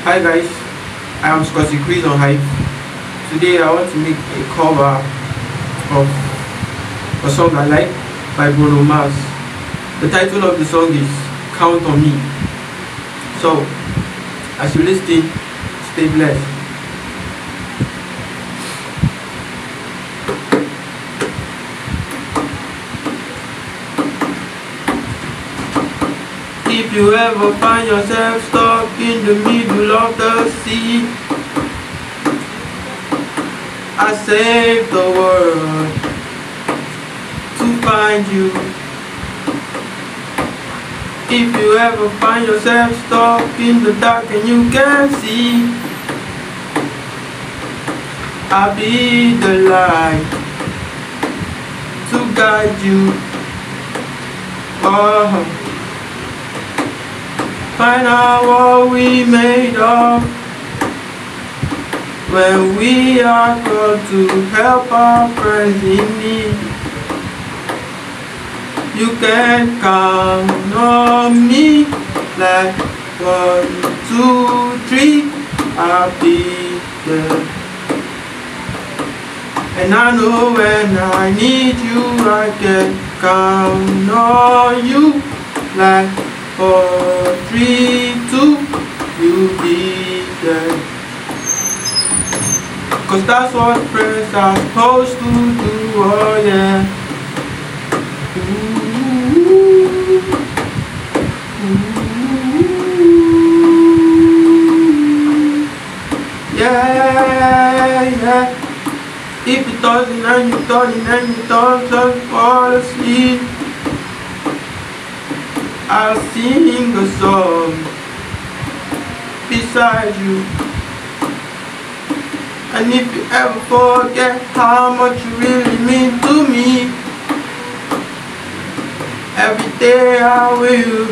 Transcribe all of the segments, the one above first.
Hi guys, I am Scotty Chris on Hive. Today I want to make a cover of a song I like by Bruno Mars. The title of the song is Count on Me. So, as you listen, stay blessed. If you ever find yourself stuck in the middle of the sea, I saved the world to find you. If you ever find yourself stuck in the dark and you can't see, I'll be the light to guide you. Oh. Find out what we made of. When we are called to help our friends in need. You can count on me Like one, two, three I'll be there. And I know when I need you I can count on you Like four, three, two, you be there. Cause that's what friends are supposed to do, oh yeah. Ooh, ooh, yeah, yeah. If you turn and you turn and you turn, just fall oh. I'll sing a song beside you. And if you ever forget how much you really mean to me, every day I will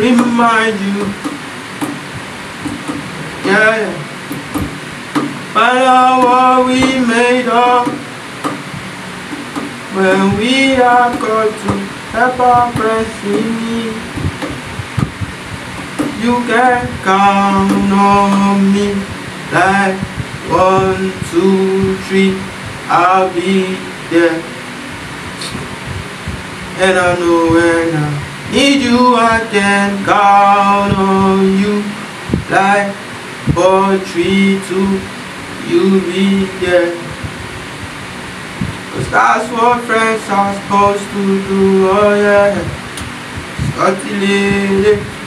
remind you. Yeah, out what we made of when we are called to help our friends in need. You can count on me like one, two, three, I'll be there. And I know when I need you, I can count on you like four, three, two, you'll be there. Cause that's what friends are supposed to do, oh yeah. Scotty